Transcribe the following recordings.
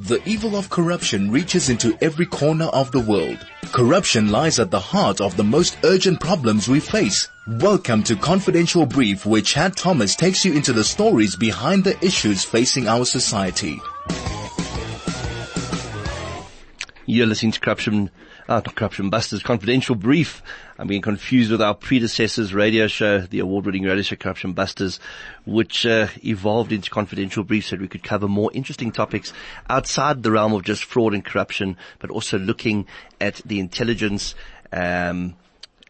The evil of corruption reaches into every corner of the world. Corruption lies at the heart of the most urgent problems we face. Welcome to Confidential Brief where Chad Thomas takes you into the stories behind the issues facing our society. You're listening to Corruption, uh, Corruption Busters, Confidential Brief. I'm being confused with our predecessor's radio show, the award-winning radio show Corruption Busters, which uh, evolved into Confidential Brief so we could cover more interesting topics outside the realm of just fraud and corruption, but also looking at the intelligence, um,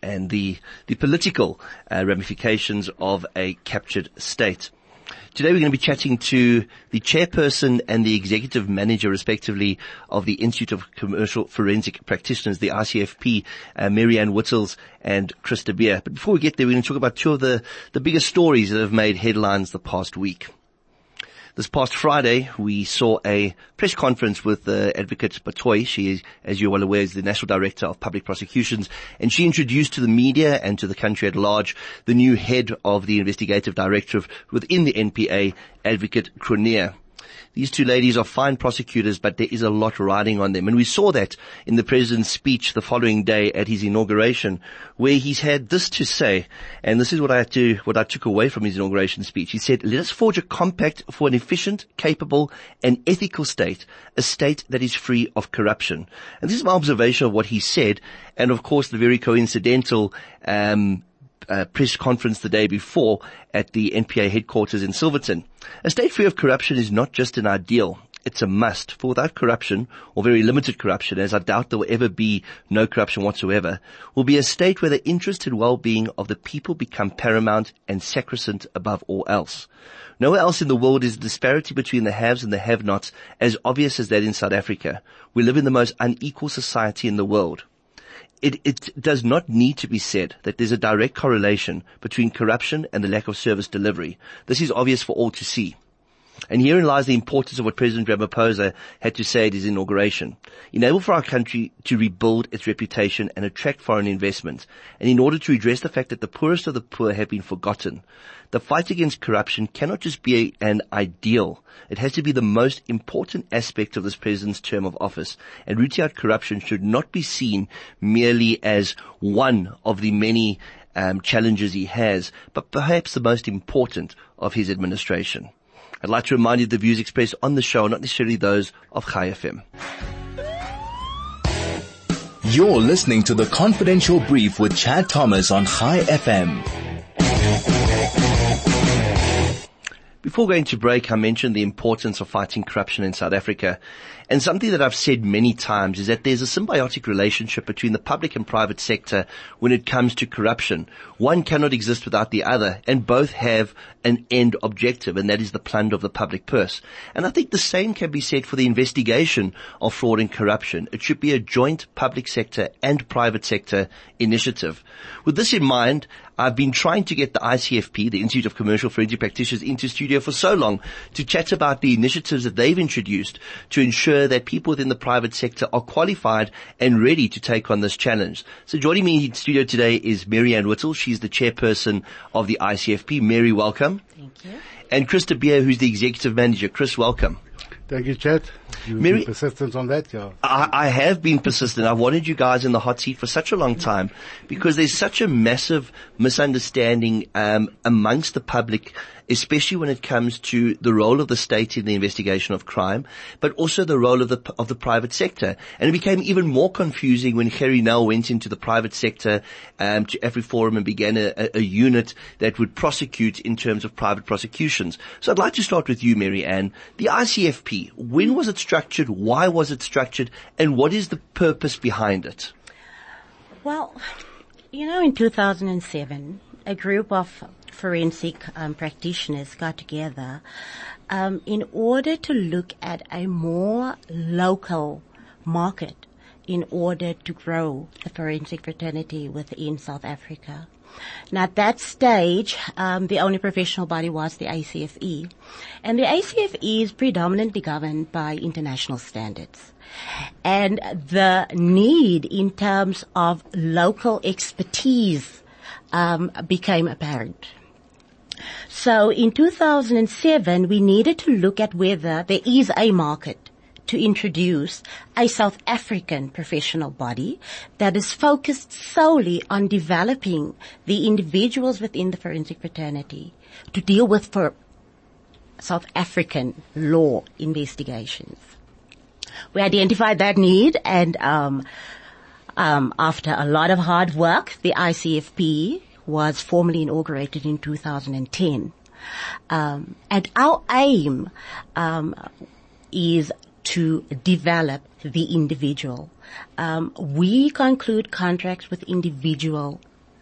and the the political uh, ramifications of a captured state. Today we're going to be chatting to the chairperson and the executive manager, respectively, of the Institute of Commercial Forensic Practitioners, the ICFP, uh, Mary-Ann Whittles and de Beer. But before we get there, we're going to talk about two of the, the biggest stories that have made headlines the past week. This past Friday, we saw a press conference with uh, Advocate Batohi. She is, as you're well aware, is the National Director of Public Prosecutions, and she introduced to the media and to the country at large the new head of the Investigative Directorate within the NPA, Advocate Cronje. These two ladies are fine prosecutors, but there is a lot riding on them. And we saw that in the president's speech the following day at his inauguration, where he's had this to say, and this is what I had to, what I took away from his inauguration speech. He said, let us forge a compact for an efficient, capable, and ethical state, a state that is free of corruption. And this is my observation of what he said, and of course the very coincidental, um, uh, press conference the day before at the NPA headquarters in Silverton. A state free of corruption is not just an ideal. It's a must. For without corruption, or very limited corruption, as I doubt there will ever be no corruption whatsoever, will be a state where the interest and well-being of the people become paramount and sacrosanct above all else. Nowhere else in the world is the disparity between the haves and the have-nots as obvious as that in South Africa. We live in the most unequal society in the world it, it does not need to be said that there's a direct correlation between corruption and the lack of service delivery. This is obvious for all to see. And herein lies the importance of what President Ramaphosa had to say at his inauguration. Enable for our country to rebuild its reputation and attract foreign investment. And in order to address the fact that the poorest of the poor have been forgotten, the fight against corruption cannot just be an ideal. It has to be the most important aspect of this president's term of office. And rooting out corruption should not be seen merely as one of the many um, challenges he has, but perhaps the most important of his administration. I'd like to remind you the views expressed on the show are not necessarily those of Chai FM. You're listening to the Confidential Brief with Chad Thomas on Chai FM. Before going to break, I mentioned the importance of fighting corruption in South Africa. And something that I've said many times is that there's a symbiotic relationship between the public and private sector when it comes to corruption. One cannot exist without the other, and both have an end objective, and that is the plunder of the public purse. And I think the same can be said for the investigation of fraud and corruption. It should be a joint public sector and private sector initiative. With this in mind, I've been trying to get the ICFP, the Institute of Commercial Forensic Practitioners, into studio for so long to chat about the initiatives that they've introduced to ensure that people within the private sector are qualified and ready to take on this challenge. So joining me in studio today is Mary-Ann Whittle. She's the chairperson of the ICFP. Mary, welcome. Thank you. And Chris de Beer, who's the executive manager. Chris, welcome. Thank you, Chad. You've Mary- been persistent on that, yeah. I, I have been persistent. I've wanted you guys in the hot seat for such a long time because there's such a massive misunderstanding um, amongst the public, especially when it comes to the role of the state in the investigation of crime, but also the role of the of the private sector. And it became even more confusing when Gerrie Nel went into the private sector um, AfriForum and began a, a, a unit that would prosecute in terms of private prosecutions. So I'd like to start with you, Mary Ann. The ICFP. When was it structured? Why was it structured? And what is the purpose behind it? Well, you know, in 2007, a group of forensic um, practitioners got together um, in order to look at a more local market in order to grow the forensic fraternity within South Africa. Now at that stage, um, the only professional body was the ACFE. And the ACFE is predominantly governed by international standards. And the need in terms of local expertise um, became apparent. So in 2007, we needed to look at whether there is a market to introduce a South African professional body that is focused solely on developing the individuals within the forensic fraternity to deal with for South African law investigations. We identified that need and um, um, after a lot of hard work, the ICFP was formally inaugurated in 2010. Um, and our aim um, is to develop the individual. Um, we conclude contracts with individual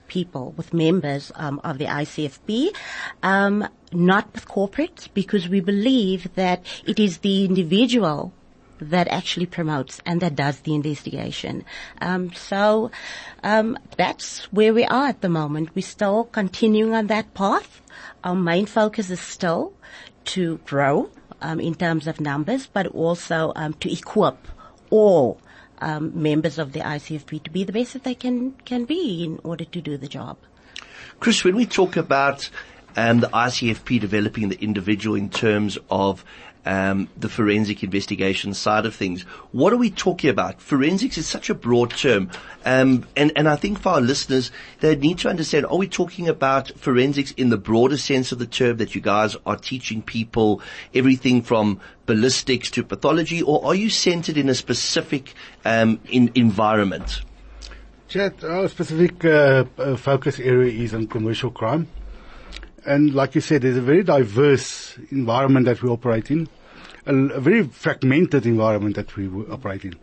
people, with members um, of the ICFP, um, not with corporates, because we believe that it is the individual that actually promotes and that does the investigation. Um, so um, that's where we are at the moment. We're still continuing on that path. Our main focus is still to grow um, in terms of numbers, but also um, to equip all um, members of the ICFP to be the best that they can can be in order to do the job. Chris, when we talk about um, the ICFP developing the individual in terms of um, the forensic investigation side of things. What are we talking about? Forensics is such a broad term, um, and and I think for our listeners, they need to understand: Are we talking about forensics in the broader sense of the term that you guys are teaching people everything from ballistics to pathology, or are you centered in a specific um, in environment? Chat, our specific uh, uh, focus area is on commercial crime. And like you said, there's a very diverse environment that we operate in, a, a very fragmented environment that we operate in.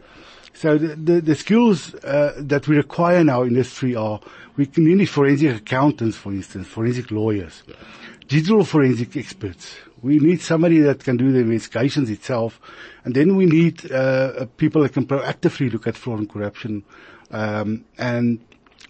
So the, the, the skills uh, that we require in our industry are, we need forensic accountants, for instance, forensic lawyers, digital forensic experts. We need somebody that can do the investigations itself, and then we need uh, people that can proactively look at fraud and corruption, um, and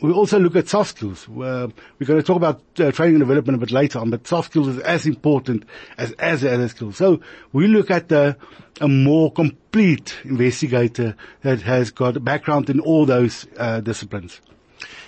we also look at soft skills. Uh, we're going to talk about uh, training and development a bit later on, but soft skills is as important as, as the other skills. So we look at the, a more complete investigator that has got a background in all those uh, disciplines.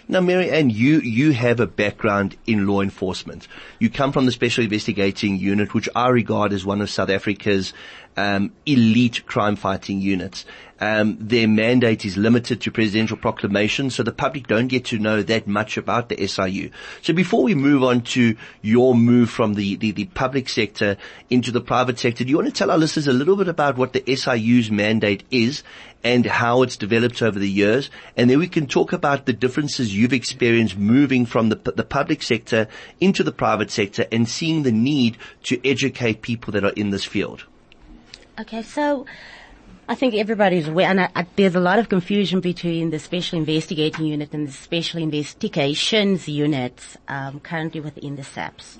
Now, Mary Ann, you, you have a background in law enforcement. You come from the Special Investigating Unit, which I regard as one of South Africa's um, elite crime fighting units. Um, their mandate is limited to presidential proclamation, so the public don't get to know that much about the SIU. So before we move on to your move from the, the, the public sector into the private sector, do you want to tell our listeners a little bit about what the SIU's mandate is and how it's developed over the years? And then we can talk about the differences you've experienced moving from the, the public sector into the private sector and seeing the need to educate people that are in this field. Okay, so I think everybody's aware, and I, I, there's a lot of confusion between the Special Investigating Unit and the Special Investigations Units um, currently within the SAPS.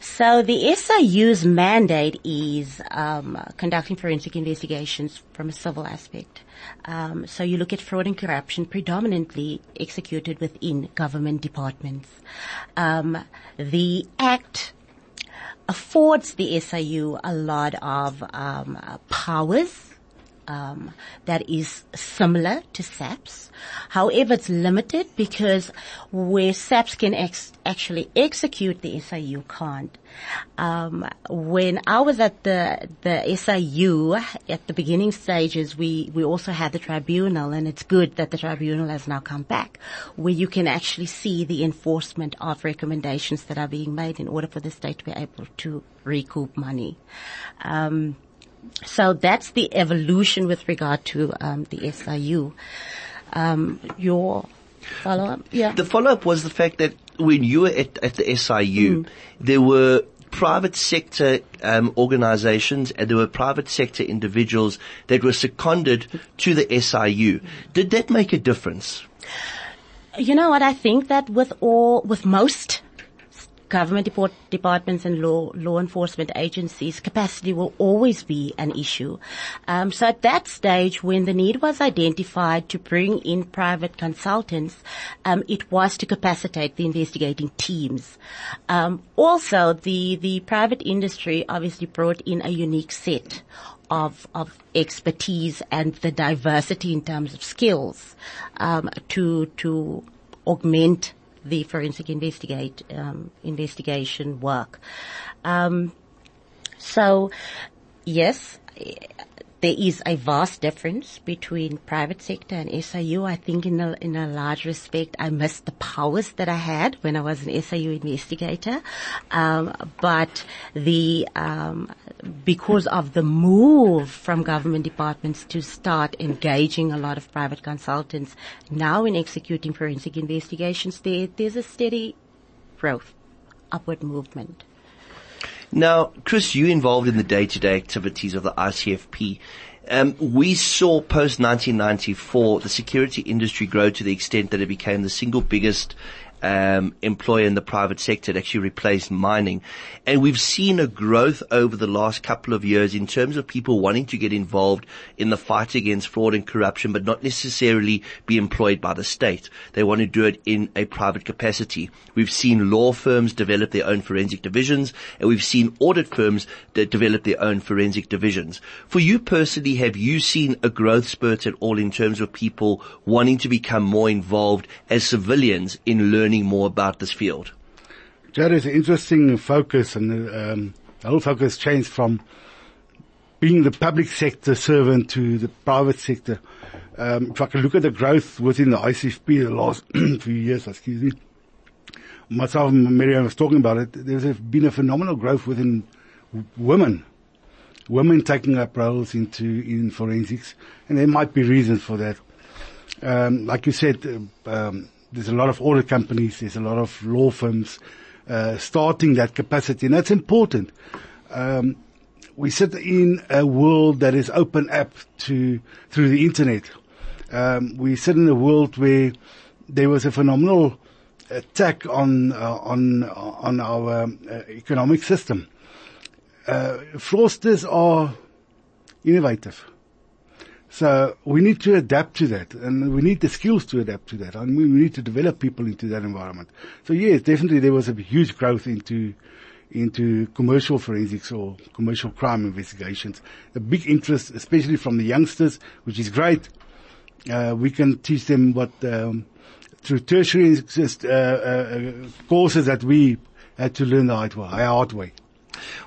So the SIU's mandate is um, conducting forensic investigations from a civil aspect. Um, so you look at fraud and corruption predominantly executed within government departments. Um, the Act affords the SIU a lot of um, powers um, that is similar to SAPS. However, it's limited because where SAPS can ex- actually execute, the SIU can't. Um, when I was at the the SIU at the beginning stages, we we also had the tribunal, and it's good that the tribunal has now come back, where you can actually see the enforcement of recommendations that are being made in order for the state to be able to recoup money. Um, so that's the evolution with regard to um, the SIU. Um, your follow up, yeah. The follow up was the fact that when you were at, at the SIU, mm. there were private sector um, organizations and there were private sector individuals that were seconded to the SIU. Did that make a difference? You know what? I think that with all, with most government departments and law law enforcement agencies, capacity will always be an issue. Um, so at that stage, when the need was identified to bring in private consultants, um, it was to capacitate the investigating teams. Um, also, the the private industry obviously brought in a unique set of, of expertise and the diversity in terms of skills um, to to augment the forensic investigate um, investigation work. Um, so, yes, there is a vast difference between private sector and SIU. I think in a, in a large respect, I missed the powers that I had when I was an SIU investigator. Um, but the, um, because of the move from government departments to start engaging a lot of private consultants now in executing forensic investigations, there, there's a steady growth, upward movement. Now, Chris, you involved in the day-to-day activities of the ICFP. Um, we saw post 1994 the security industry grow to the extent that it became the single biggest um, employer in the private sector. It actually replaced mining. And we've seen a growth over the last couple of years in terms of people wanting to get involved in the fight against fraud and corruption, but not necessarily be employed by the state. They want to do it in a private capacity. We've seen law firms develop their own forensic divisions, and we've seen audit firms that develop their own forensic divisions. For you personally, have you seen a growth spurt at all in terms of people wanting to become more involved as civilians in learning learning more about this field? That is an interesting focus and um, the whole focus changed from being the public sector servant to the private sector. Um, if I can look at the growth within the ICFP the last few years, excuse me, myself and Miriam was talking about it, there's been a phenomenal growth within women. Women taking up roles into, in forensics, and there might be reasons for that. Um, like you said, um, there's a lot of audit companies, there's a lot of law firms uh, starting that capacity, and that's important. Um, we sit in a world that is open app to through the internet. Um, we sit in a world where there was a phenomenal attack on uh, on on our um, uh, economic system. Uh, fraudsters are innovative. So we need to adapt to that and we need the skills to adapt to that and we need to develop people into that environment. So yes, definitely there was a huge growth into, into commercial forensics or commercial crime investigations. A big interest, especially from the youngsters, which is great. Uh, we can teach them what, um, through tertiary uh, uh, courses that we had to learn the hard way.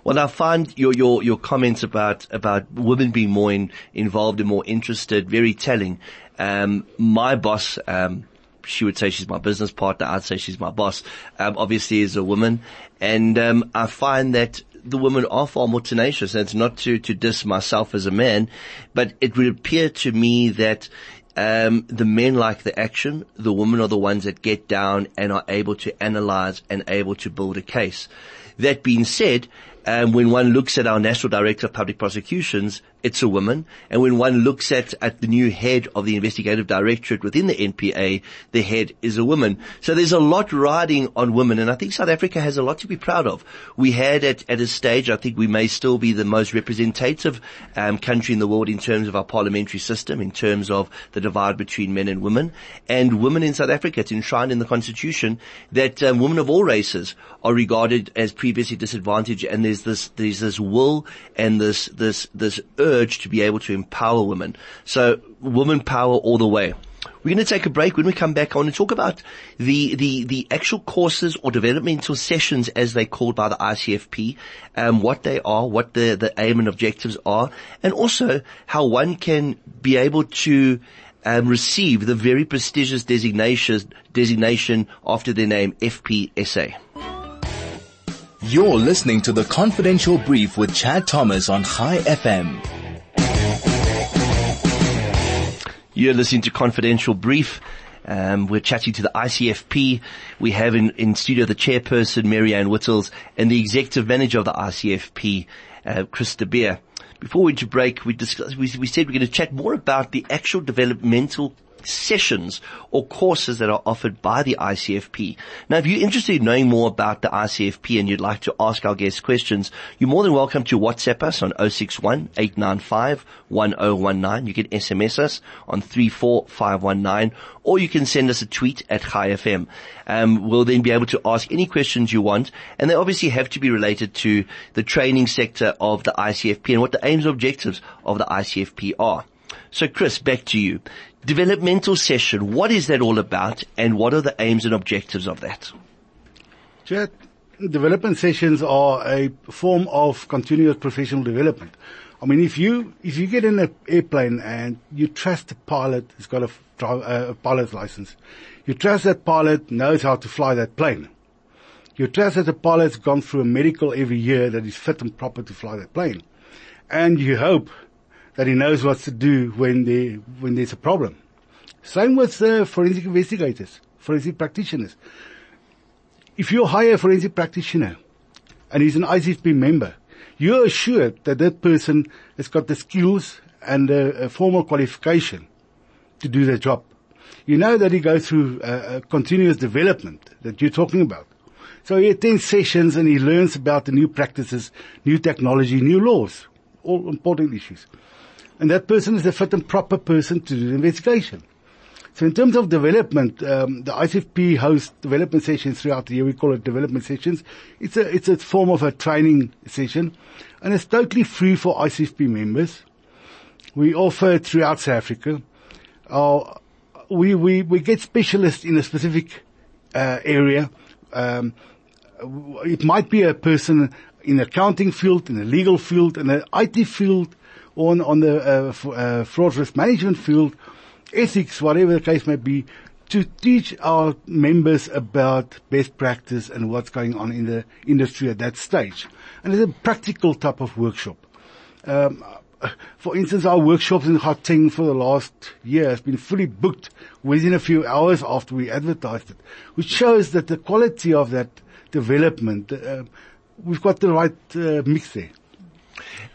Well, I find your, your, your comments about, about women being more in, involved and more interested very telling. Um, my boss, um, she would say she's my business partner. I'd say she's my boss. Um, obviously is a woman. And, um, I find that the women are far more tenacious. And it's not to, to diss myself as a man, but it would appear to me that um, the men like the action. The women are the ones that get down and are able to analyze and able to build a case. That being said, um, when one looks at our National Director of Public Prosecutions, it's a woman. And when one looks at, at the new head of the investigative directorate within the NPA, the head is a woman. So there's a lot riding on women. And I think South Africa has a lot to be proud of. We had at, at a stage, I think we may still be the most representative um, country in the world in terms of our parliamentary system, in terms of the divide between men and women. And women in South Africa, it's enshrined in the constitution that um, women of all races are regarded as previously disadvantaged. And there's this, there's this will and this, this, this urge to be able to empower women. So woman power all the way. We're going to take a break. When we come back, I want to talk about the, the, the actual courses or developmental sessions as they're called by the ICFP, um, what they are, what the, the aim and objectives are, and also how one can be able to um, receive the very prestigious designation, designation after their name, FPSA. You're listening to the Confidential Brief with Chad Thomas on Chai FM. You're listening to Confidential Brief. Um, we're chatting to the ICFP. We have in, in studio the chairperson, Marianne Whittles, and the executive manager of the ICFP, uh, Chris de Beer. Before we break, we discussed, we, we said we're going to chat more about the actual developmental sessions or courses that are offered by the ICFP. Now, if you're interested in knowing more about the ICFP and you'd like to ask our guests questions, you're more than welcome to WhatsApp us on 061 895 1019. You can SMS us on 34519 or you can send us a tweet at Chai FM. Um, we'll then be able to ask any questions you want and they obviously have to be related to the training sector of the ICFP and what the aims and objectives of the ICFP are. So Chris, back to you. Developmental session, what is that all about and what are the aims and objectives of that? Chat, development sessions are a form of continuous professional development. I mean, if you, if you get in an airplane and you trust the pilot who's got a, a pilot's license, you trust that pilot knows how to fly that plane. You trust that the pilot's gone through a medical every year that is fit and proper to fly that plane. And you hope that he knows what to do when there, when there's a problem. Same with uh, forensic investigators, forensic practitioners. If you hire a forensic practitioner and he's an ICFP member, you're assured that that person has got the skills and a, a formal qualification to do their job. You know that he goes through a, a continuous development that you're talking about. So he attends sessions and he learns about the new practices, new technology, new laws, all important issues. And that person is a fit and proper person to do the investigation. So in terms of development, um, the ICFP hosts development sessions throughout the year. We call it development sessions. It's a it's a form of a training session, and it's totally free for ICFP members. We offer it throughout South Africa. Our, we we we get specialists in a specific uh, area. Um, it might be a person in the accounting field, in the legal field, in the IT field, on, on the uh, f- uh, fraud risk management field ethics, whatever the case may be, to teach our members about best practice and what's going on in the industry at that stage. And it's a practical type of workshop. Um, for instance, our workshops in Gauteng for the last year has been fully booked within a few hours after we advertised it, which shows that the quality of that development, uh, we've got the right uh, mix there.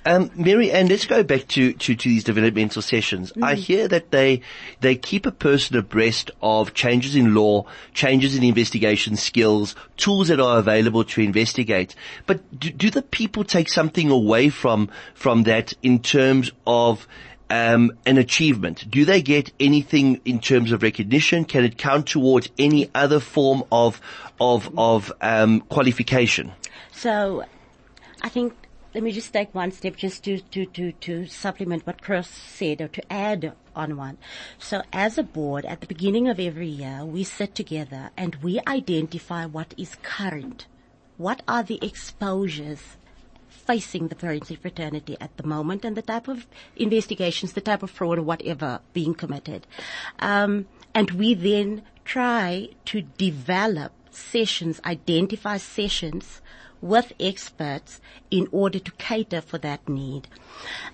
Um, Mary Ann, let's go back to, to, to these developmental sessions. Mm. I hear that they, they keep a person abreast of changes in law, changes in investigation skills, tools that are available to investigate. But do, do the people take something away from, from that in terms of um, an achievement? Do they get anything in terms of recognition? Can it count towards any other form of of of um, qualification? So, I think let me just take one step just to, to, to, to supplement what Chris said or to add on one. So as a board, at the beginning of every year, we sit together and we identify what is current. What are the exposures facing the forensic fraternity at the moment and the type of investigations, the type of fraud or whatever being committed. Um, and we then try to develop sessions, identify sessions with experts in order to cater for that need.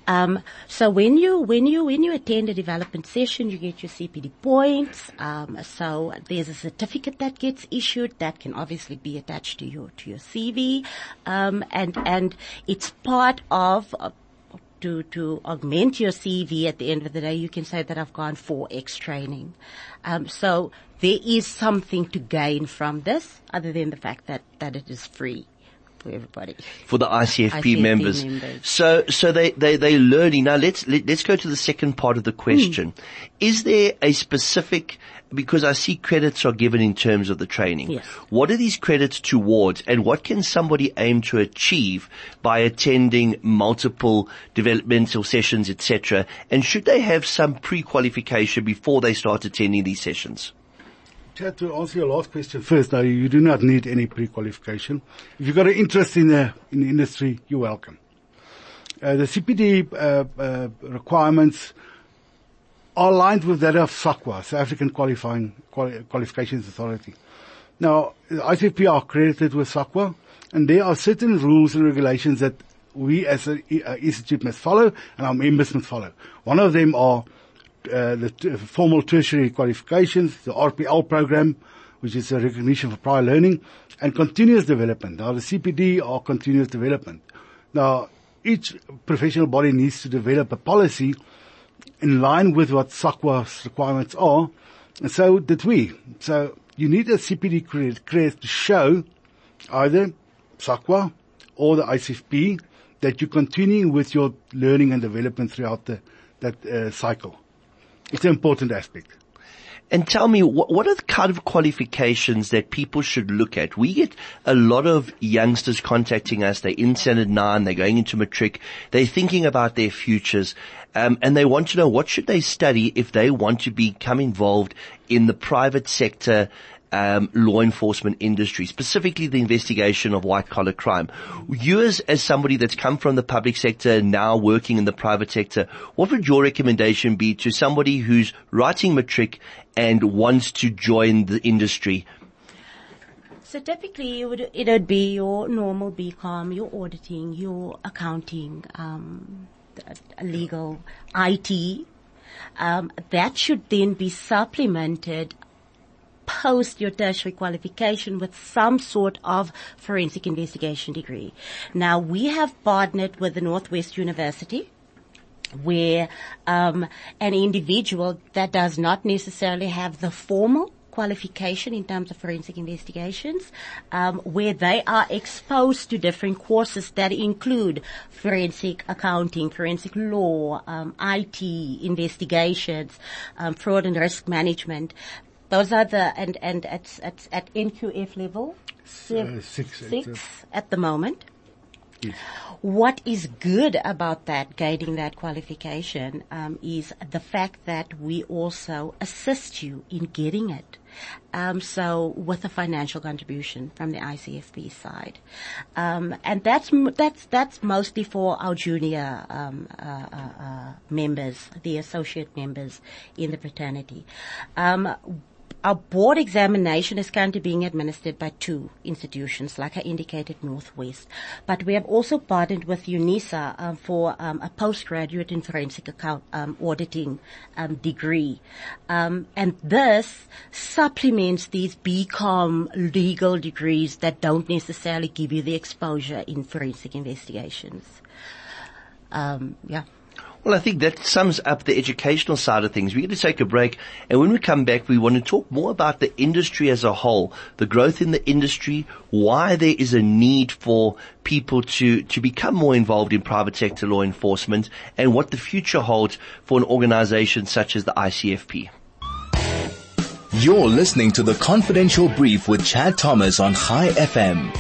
Um, so when you when you when you attend a development session, you get your CPD points. Um, so there's a certificate that gets issued that can obviously be attached to your to your CV, um, and and it's part of. Uh, to, to augment your CV at the end of the day, you can say that I've gone for X training. Um, so there is something to gain from this other than the fact that, that it is free for everybody. For the ICFP, ICFP members. members. So, so they, they, they learning. Now let's, let, us let us go to the second part of the question. Mm. Is there a specific, because I see credits are given in terms of the training. Yes. What are these credits towards and what can somebody aim to achieve by attending multiple developmental sessions, etc.? And should they have some pre-qualification before they start attending these sessions? Chad, to answer your last question first, you do not need any pre-qualification. If you've got an interest in the, in the industry, you're welcome. Uh, the CPD uh, uh, requirements are aligned with that of SAQA, South African Qualifying Quali- Qualifications Authority. Now, the ICFP are accredited with SAQA, and there are certain rules and regulations that we as an institute must follow, and our members must follow. One of them are uh, the t- formal tertiary qualifications, the RPL program, which is a recognition for prior learning, and continuous development. Now, the CPD are continuous development. Now, each professional body needs to develop a policy in line with what SAQA's requirements are, and so did we. So you need a CPD credit, credit to show either SAQA or the ICFP that you're continuing with your learning and development throughout the, that uh, cycle. It's an important aspect. And tell me, what, are the kind of qualifications that people should look at? We get a lot of youngsters contacting us. They're in Standard 9, they're going into matric, they're thinking about their futures, um, and they want to know what should they study if they want to become involved in the private sector um, law enforcement industry, specifically the investigation of white collar crime. You as, as somebody that's come from the public sector, now working in the private sector, what would your recommendation be to somebody who's writing matric and wants to join the industry? So typically, it would it would be your normal BCom, your auditing, your accounting, um, legal, IT. Um, that should then be supplemented post your tertiary qualification with some sort of forensic investigation degree. Now we have partnered with the Northwest University where um, an individual that does not necessarily have the formal qualification in terms of forensic investigations, um, where they are exposed to different courses that include forensic accounting, forensic law, um, IT, investigations, um, fraud and risk management. Those are the and and at at, at NQF level, Uh, six, six at the moment. What is good about that, gaining that qualification, um, is the fact that we also assist you in getting it. Um, so with a financial contribution from the ICFP side, um, and that's that's that's mostly for our junior um, uh, uh, uh, members, the associate members in the fraternity. Our board examination is currently being administered by two institutions, like I indicated, Northwest. But we have also partnered with UNISA um, for um, a postgraduate in forensic account um, auditing um, degree, um, and this supplements these BCom legal degrees that don't necessarily give you the exposure in forensic investigations. Um, yeah. Well, I think that sums up the educational side of things. We're going to take a break, and when we come back, we want to talk more about the industry as a whole, the growth in the industry, why there is a need for people to, to become more involved in private sector law enforcement, and what the future holds for an organization such as the ICFP. You're listening to the Confidential Brief with Chad Thomas on Chai FM.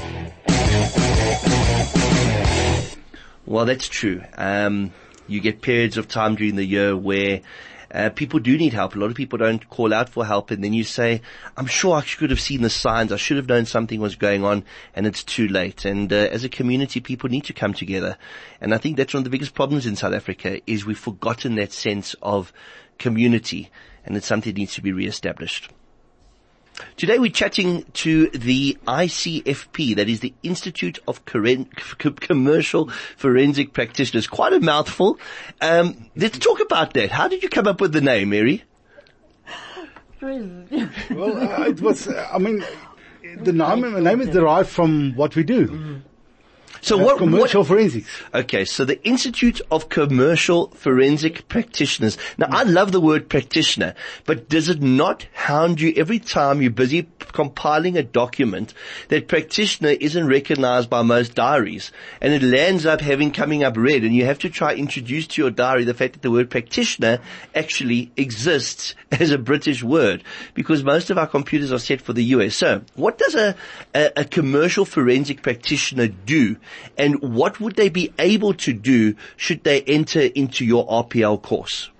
Well, that's true. Um, you get periods of time during the year where uh, people do need help. A lot of people don't call out for help, and then you say, "I'm sure I should have seen the signs. I should have known something was going on," and it's too late. And uh, as a community, people need to come together. And I think that's one of the biggest problems in South Africa is we've forgotten that sense of community, and it's something that needs to be re-established. Today we're chatting to the ICFP, that is the Institute of Commercial Forensic Practitioners. Quite a mouthful. Um, let's talk about that. How did you come up with the name, Mary? well, uh, it was. Uh, I mean, the name, the name is derived from what we do. So what commercial what, forensics? Okay, so the Institute of Commercial Forensic Practitioners. Now, I love the word practitioner, but does it not hound you every time you're busy compiling a document that practitioner isn't recognized by most diaries, and it lands up having coming up red, and you have to try introduce to your diary the fact that the word practitioner actually exists as a British word, because most of our computers are set for the US. So, what does a, a, a commercial forensic practitioner do? And what would they be able to do should they enter into your RPL course?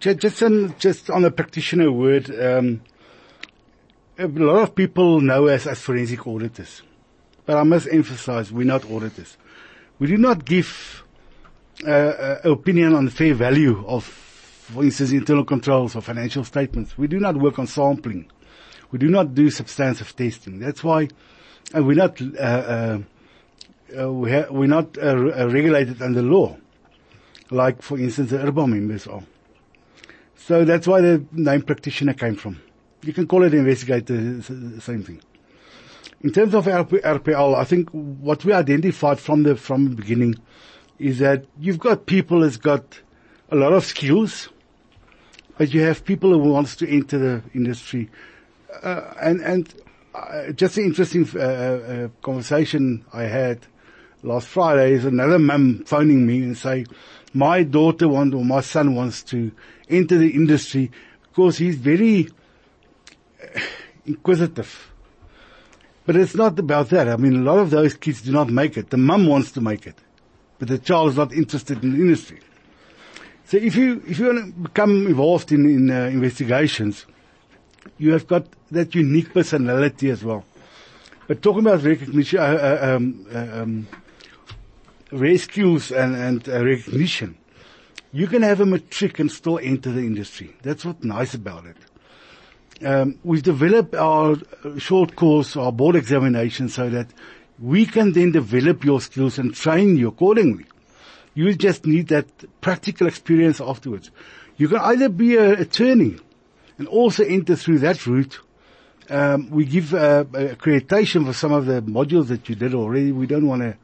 Just on, just on the practitioner word, um, a lot of people know us as forensic auditors, but I must emphasize we're not auditors. We do not give uh, uh, opinion on the fair value of, for instance, internal controls or financial statements. We do not work on sampling. We do not do substantive testing. That's why, and we're not. Uh, uh uh, we ha- we're not uh, uh, regulated under law, like for instance the IRBA members are. So that's why the name practitioner came from. You can call it investigator, the same thing. In terms of RP- RPL, I think what we identified from the from the beginning is that you've got people that's got a lot of skills, but you have people who wants to enter the industry, uh, and and uh, just an interesting uh, uh, conversation I had last Friday is another mum phoning me and say, my daughter wants or my son wants to enter the industry because he's very inquisitive. But it's not about that. I mean, a lot of those kids do not make it. The mum wants to make it, but the child is not interested in the industry. So if you if you want to become involved in in uh, investigations, you have got that unique personality as well. But talking about recognition, uh, uh, um, uh, um, skills and, and uh, recognition, you can have a matric and still enter the industry. That's what's nice about it. Um, we've developed our uh, short course, our board examination so that we can then develop your skills and train you accordingly. You just need that practical experience afterwards. You can either be an attorney and also enter through that route. Um, we give uh, accreditation for some of the modules that you did already. We don't want to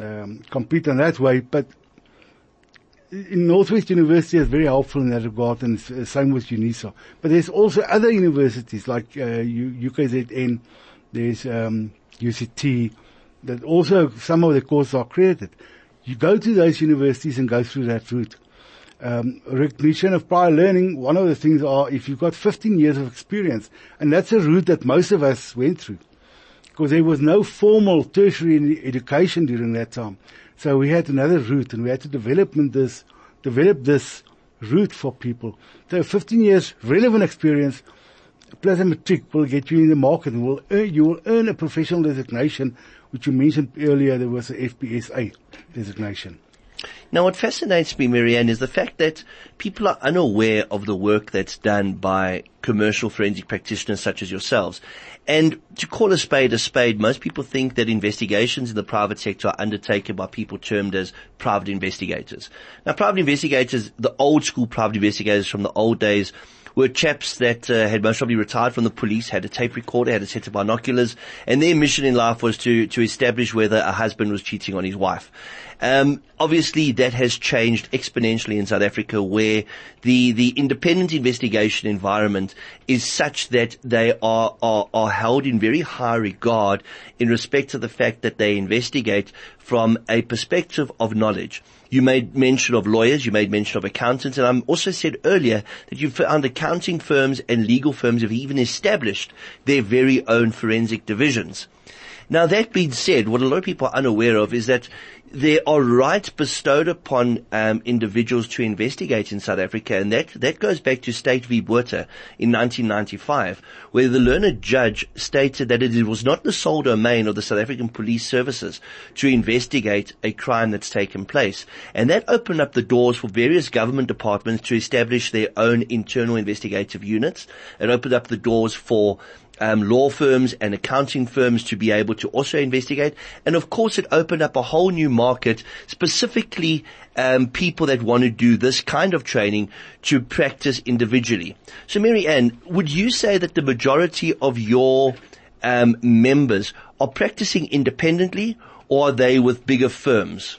um, compete in that way, but in Northwest University is very helpful in that regard, and uh, same with UNISA. But there's also other universities like uh, UKZN, there's um, UCT, that also some of the courses are accredited. You go to those universities and go through that route. Um, recognition of prior learning, one of the things are if you've got 15 years of experience, and that's a route that most of us went through, because there was no formal tertiary education during that time. So we had another route and we had to develop this, develop this route for people. So 15 years relevant experience plus a matric will get you in the market and will earn, you will earn a professional designation, which you mentioned earlier, there was a FPSA designation. Now what fascinates me, Marianne, is the fact that people are unaware of the work that's done by commercial forensic practitioners such as yourselves. And to call a spade a spade, most people think that investigations in the private sector are undertaken by people termed as private investigators. Now private investigators, the old school private investigators from the old days, were chaps that uh, had most probably retired from the police, had a tape recorder, had a set of binoculars, and their mission in life was to to establish whether a husband was cheating on his wife. Um, obviously, that has changed exponentially in South Africa, where the the independent investigation environment is such that they are are, are held in very high regard in respect to the fact that they investigate from a perspective of knowledge. You made mention of lawyers, you made mention of accountants, and I also said earlier that you've found accounting firms and legal firms have even established their very own forensic divisions. Now that being said, what a lot of people are unaware of is that there are rights bestowed upon um, individuals to investigate in South Africa, and that that goes back to State v. Botha in 1995, where the learned judge stated that it was not the sole domain of the South African police services to investigate a crime that's taken place, and that opened up the doors for various government departments to establish their own internal investigative units. It opened up the doors for um, law firms and accounting firms to be able to also investigate. And of course, it opened up a whole new market, specifically um, people that want to do this kind of training to practice individually. So, Mary Ann, would you say that the majority of your um, members are practicing independently, or are they with bigger firms?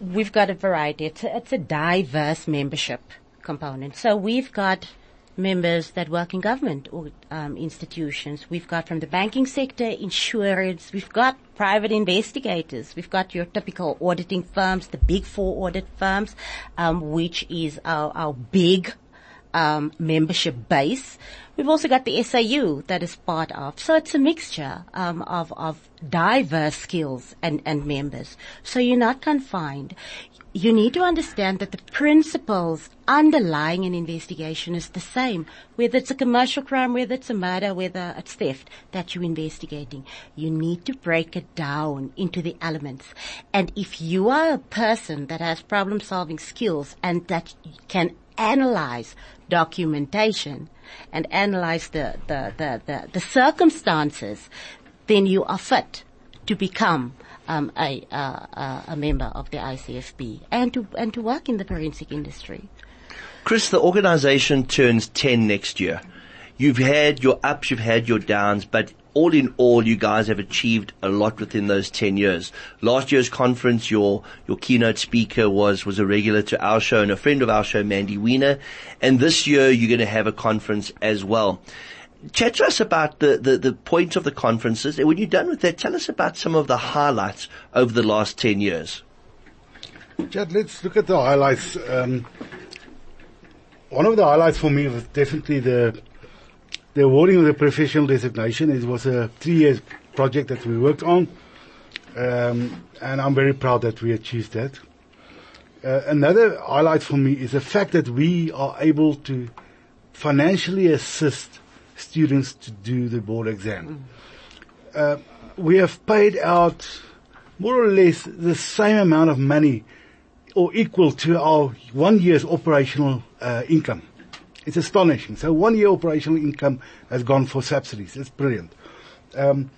We've got a variety. It's a, it's a diverse membership component. So we've got members that work in government or um, institutions. We've got from the banking sector, insurance. We've got private investigators. We've got your typical auditing firms, the big four audit firms, um, which is our, our big um, membership base. We've also got the SIU that is part of. So it's a mixture um, of of diverse skills and and members. So you're not confined you need to understand that the principles underlying an investigation is the same. Whether it's a commercial crime, whether it's a murder, whether it's theft that you're investigating. You need to break it down into the elements. And if you are a person that has problem solving skills and that can analyze documentation and analyze the, the, the, the, the circumstances, then you are fit to become um, a, uh, a member of the ICFP and to and to work in the forensic industry. Chris, the organisation turns ten next year. You've had your ups, you've had your downs, but all in all, you guys have achieved a lot within those 10 years. Last year's conference, your, your keynote speaker was, was a regular to our show and a friend of our show, Mandy Wiener. And this year, you're going to have a conference as well chat to us about the, the, the point of the conferences. And when you're done with that, tell us about some of the highlights over the last 10 years. Chad, let's look at the highlights. Um, one of the highlights for me was definitely the the awarding of the professional designation. It was a three-year project that we worked on, um, and I'm very proud that we achieved that. Uh, another highlight for me is the fact that we are able to financially assist students to do the board exam. Uh, we have paid out more or less the same amount of money or equal to our one year's operational uh, income. It's astonishing. So one year operational income has gone for subsidies. It's brilliant. Um,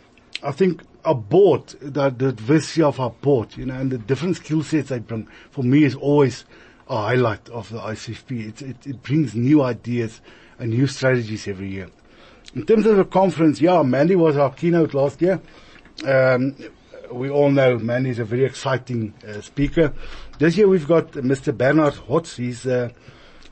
I think our board, the, the diversity of our board, you know, and the different skill sets they bring, for me is always a highlight of the ICFP. It, it, it brings new ideas and new strategies every year. In terms of the conference, yeah, Mandy was our keynote last year. Um, we all know Mandy is a very exciting uh, speaker. This year we've got Mr. Bernard Hotz. He's uh,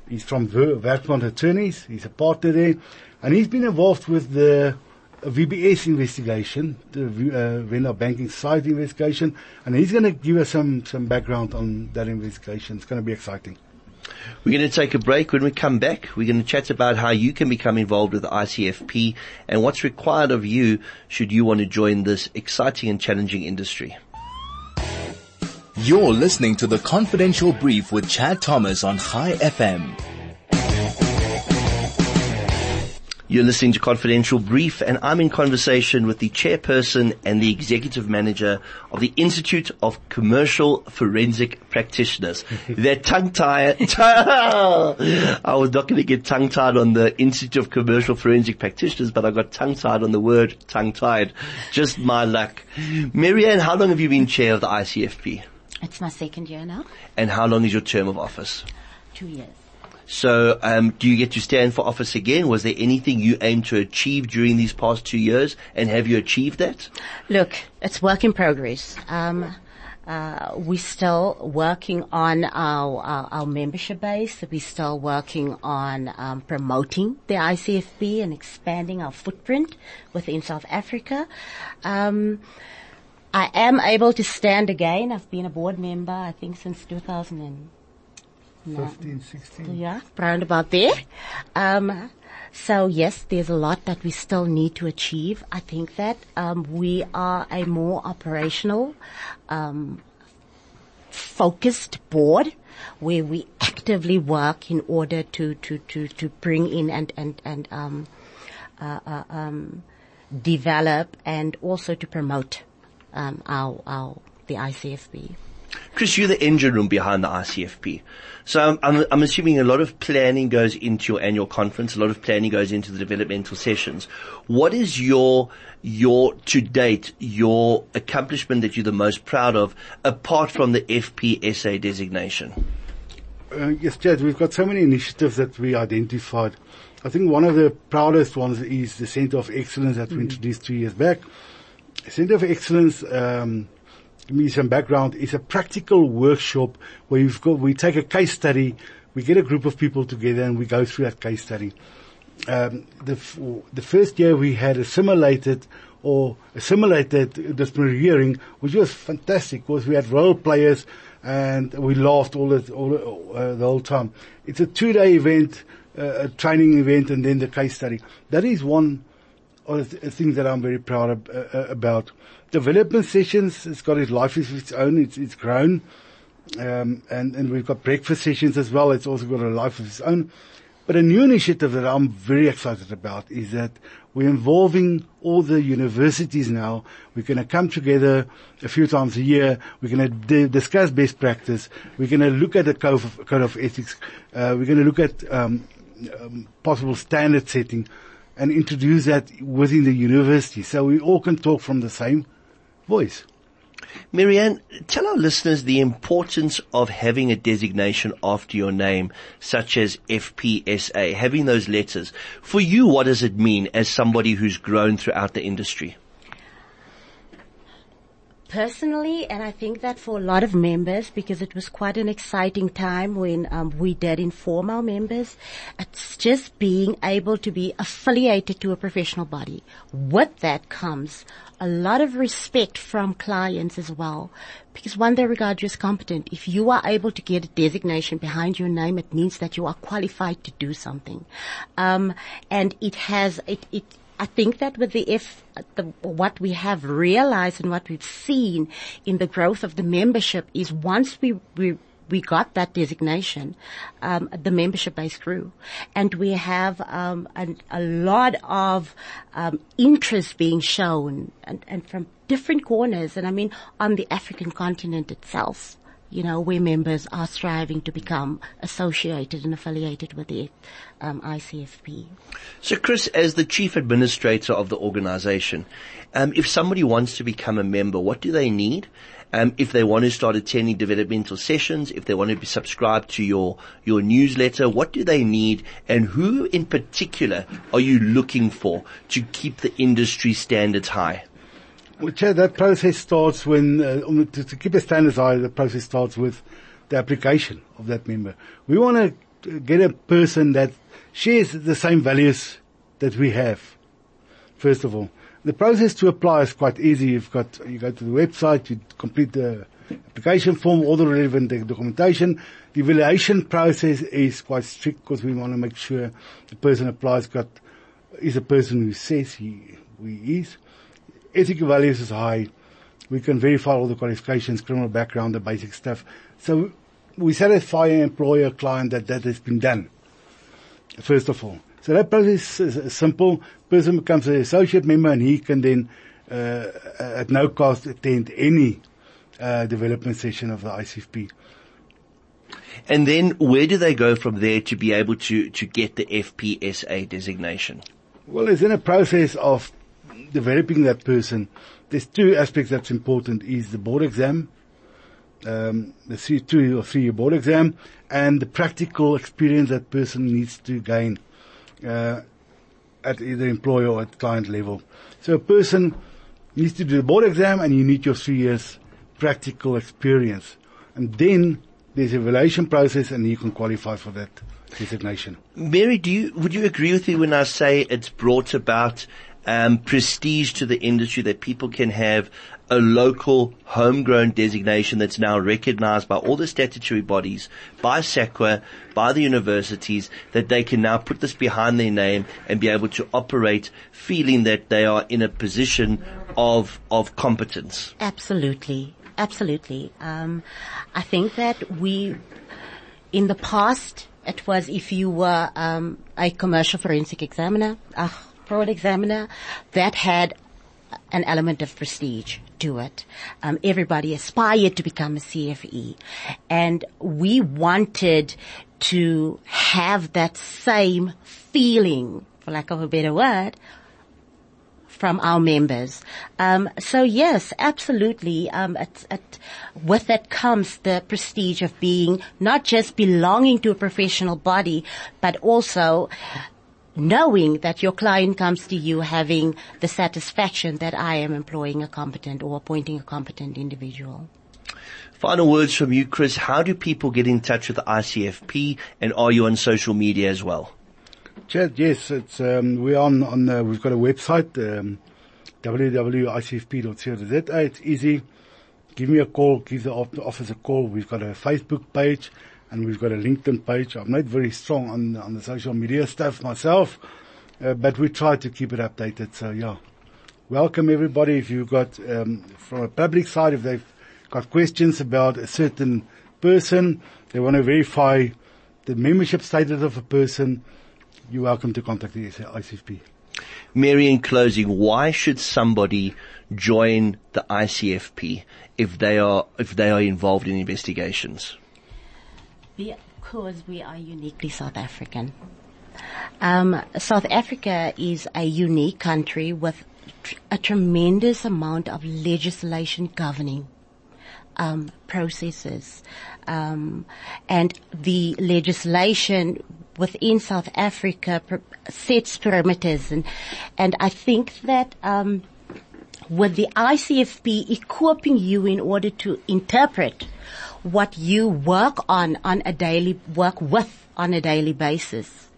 he's from Werksmans Attorneys. He's a partner there, and he's been involved with the VBS investigation, the uh, Venda Banking Society investigation, and he's going to give us some some background on that investigation. It's going to be exciting. We're going to take a break. When we come back, we're going to chat about how you can become involved with ICFP and what's required of you should you want to join this exciting and challenging industry. You're listening to the Confidential Brief with Chad Thomas on Chai FM. You're listening to Confidential Brief and I'm in conversation with the chairperson and the executive manager of the Institute of Commercial Forensic Practitioners. They're tongue tied. I was not going to get tongue tied on the Institute of Commercial Forensic Practitioners, but I got tongue tied on the word tongue tied. Just my luck. Mary Anne, how long have you been chair of the ICFP? It's my second year now. And how long is your term of office? Two years. So, um, do you get to stand for office again? Was there anything you aimed to achieve during these past two years, and have you achieved that? Look, it's work in progress. Um, uh, we're still working on our, our, our membership base. We're still working on um, promoting the ICFP and expanding our footprint within South Africa. Um, I am able to stand again. I've been a board member, I think, since 2000. 15, 16. Yeah, round about there. Um, so yes, there's a lot that we still need to achieve. I think that um, we are a more operational, um, focused board where we actively work in order to to to to bring in and and and um, uh, uh, um, develop and also to promote um, our our the ICFP. Chris, you're the engine room behind the ICFP. So I'm, I'm, I'm, assuming a lot of planning goes into your annual conference. A lot of planning goes into the developmental sessions. What is your, your, to date, your accomplishment that you're the most proud of apart from the FPSA designation? Uh, yes, Chad, we've got so many initiatives that we identified. I think one of the proudest ones is the Center of Excellence that mm-hmm. we introduced two years back. Center of Excellence, um, me some background, it's a practical workshop where you've got, we take a case study, we get a group of people together and we go through that case study. Um, the, f- the first year we had a simulated or a simulated disciplinary hearing, which was fantastic because we had role players and we laughed all, the, all uh, the whole time. It's a two-day event, uh, a training event, and then the case study. That is one of the things that I'm very proud of, uh, about development sessions. It's got its life of its own. It's, it's grown. Um, and, and we've got breakfast sessions as well. It's also got a life of its own. But a new initiative that I'm very excited about is that we're involving all the universities now. We're going to come together a few times a year. We're going to d- discuss best practice. We're going to look at the code of, code of ethics. Uh, we're going to look at um, um, possible standard setting and introduce that within the university so we all can talk from the same voice. Mary Anne, tell our listeners the importance of having a designation after your name, such as FPSA, having those letters. For you, what does it mean as somebody who's grown throughout the industry? Personally, and I think that for a lot of members, because it was quite an exciting time when um, we did inform our members, it's just being able to be affiliated to a professional body. With that comes a lot of respect from clients as well, because one, they regard you as competent. If you are able to get a designation behind your name, it means that you are qualified to do something. Um, and it has, it, it, I think that with the F, the, what we have realized and what we've seen in the growth of the membership is once we, we we got that designation, um, the membership base grew, and we have um, a, a, lot of um, interest being shown, and, and from different corners. And I mean, on the African continent itself you know, where members are striving to become associated and affiliated with the um, ICFP. So, Chris, as the chief administrator of the organization, um, if somebody wants to become a member, what do they need? Um, if they want to start attending developmental sessions, if they want to be subscribed to your your newsletter, what do they need, and who in particular are you looking for to keep the industry standards high? Well, Chair, that process starts when, uh, um, to, to, keep the standards high, the process starts with the application of that member. We want to get a person that shares the same values that we have, first of all. The process to apply is quite easy. You've got, you go to the website, you complete the application form, all the relevant documentation. The evaluation process is quite strict because we want to make sure the person applies got, is a person who says he, he is ethical values is high. We can verify all the qualifications, criminal background, the basic stuff. So we satisfy an employer client that that has been done. First of all. So that process is simple. Person becomes an associate member and he can then, uh, at no cost attend any, uh, development session of the ICFP. And then where do they go from there to be able to, to get the FPSA designation? Well, it's in a process of developing that person, there's two aspects that's important is the board exam, um, the three, two or three year board exam and the practical experience that person needs to gain, uh, at either employer or at client level. So a person needs to do the board exam and you need your three years practical experience. And then there's a evaluation process and you can qualify for that designation. Mary, do you, would you agree with me when I say it's brought about um, prestige to the industry that people can have a local homegrown designation that's now recognized by all the statutory bodies, by SAQA, by the universities, that they can now put this behind their name and be able to operate feeling that they are in a position of, of competence. Absolutely. Absolutely. Um, I think that we, in the past, it was if you were um, a commercial forensic examiner, uh, fraud examiner, that had an element of prestige to it. Um, everybody aspired to become a CFE, and we wanted to have that same feeling, for lack of a better word, from our members. Um, so yes, absolutely. Um, it, it, with that comes the prestige of being not just belonging to a professional body, but also knowing that your client comes to you having the satisfaction that I am employing a competent or appointing a competent individual. Final words from you, Chris. How do people get in touch with the ICFP and are you on social media as well? Chad, yes, it's, um, we're on, on, uh, we've got a website, um, www.icfp.co.za. It's easy. Give me a call, give the office a call. We've got a Facebook page and we've got a LinkedIn page. I'm not very strong on on the social media stuff myself, uh, but we try to keep it updated. So yeah, welcome everybody. If you've got um, from a public side, if they've got questions about a certain person, they want to verify the membership status of a person, you're welcome to contact the ICFP. Mary, in closing, why should somebody join the ICFP if they are if they are involved in investigations? Because we are uniquely South African. Um, South Africa is a unique country with tr- a tremendous amount of legislation governing um, processes, um, and the legislation within South Africa sets parameters, and and I think that. Um, with the ICFP equipping you in order to interpret what you work on on a daily, work with on a daily basis.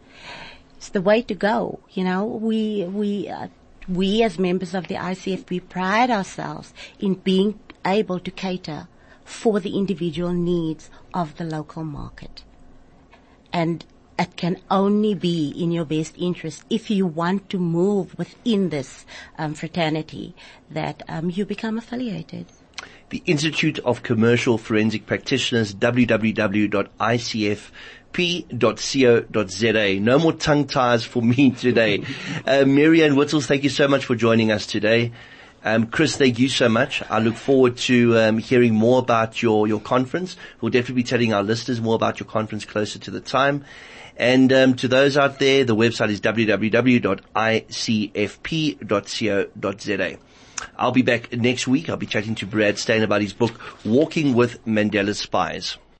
It's the way to go. You know, we, we, uh, we as members of the ICFP pride ourselves in being able to cater for the individual needs of the local market. And it can only be in your best interest if you want to move within this um, fraternity that um, you become affiliated. The Institute of Commercial Forensic Practitioners, www.icfp.co.za. No more tongue ties for me today. uh, Mary Anne Whittles, thank you so much for joining us today. Um, Chris, thank you so much. I look forward to um, hearing more about your, your conference. We'll definitely be telling our listeners more about your conference closer to the time. And um, to those out there, the website is www.icfp.co.za. I'll be back next week. I'll be chatting to Brad Stein about his book, Walking with Mandela's Spies.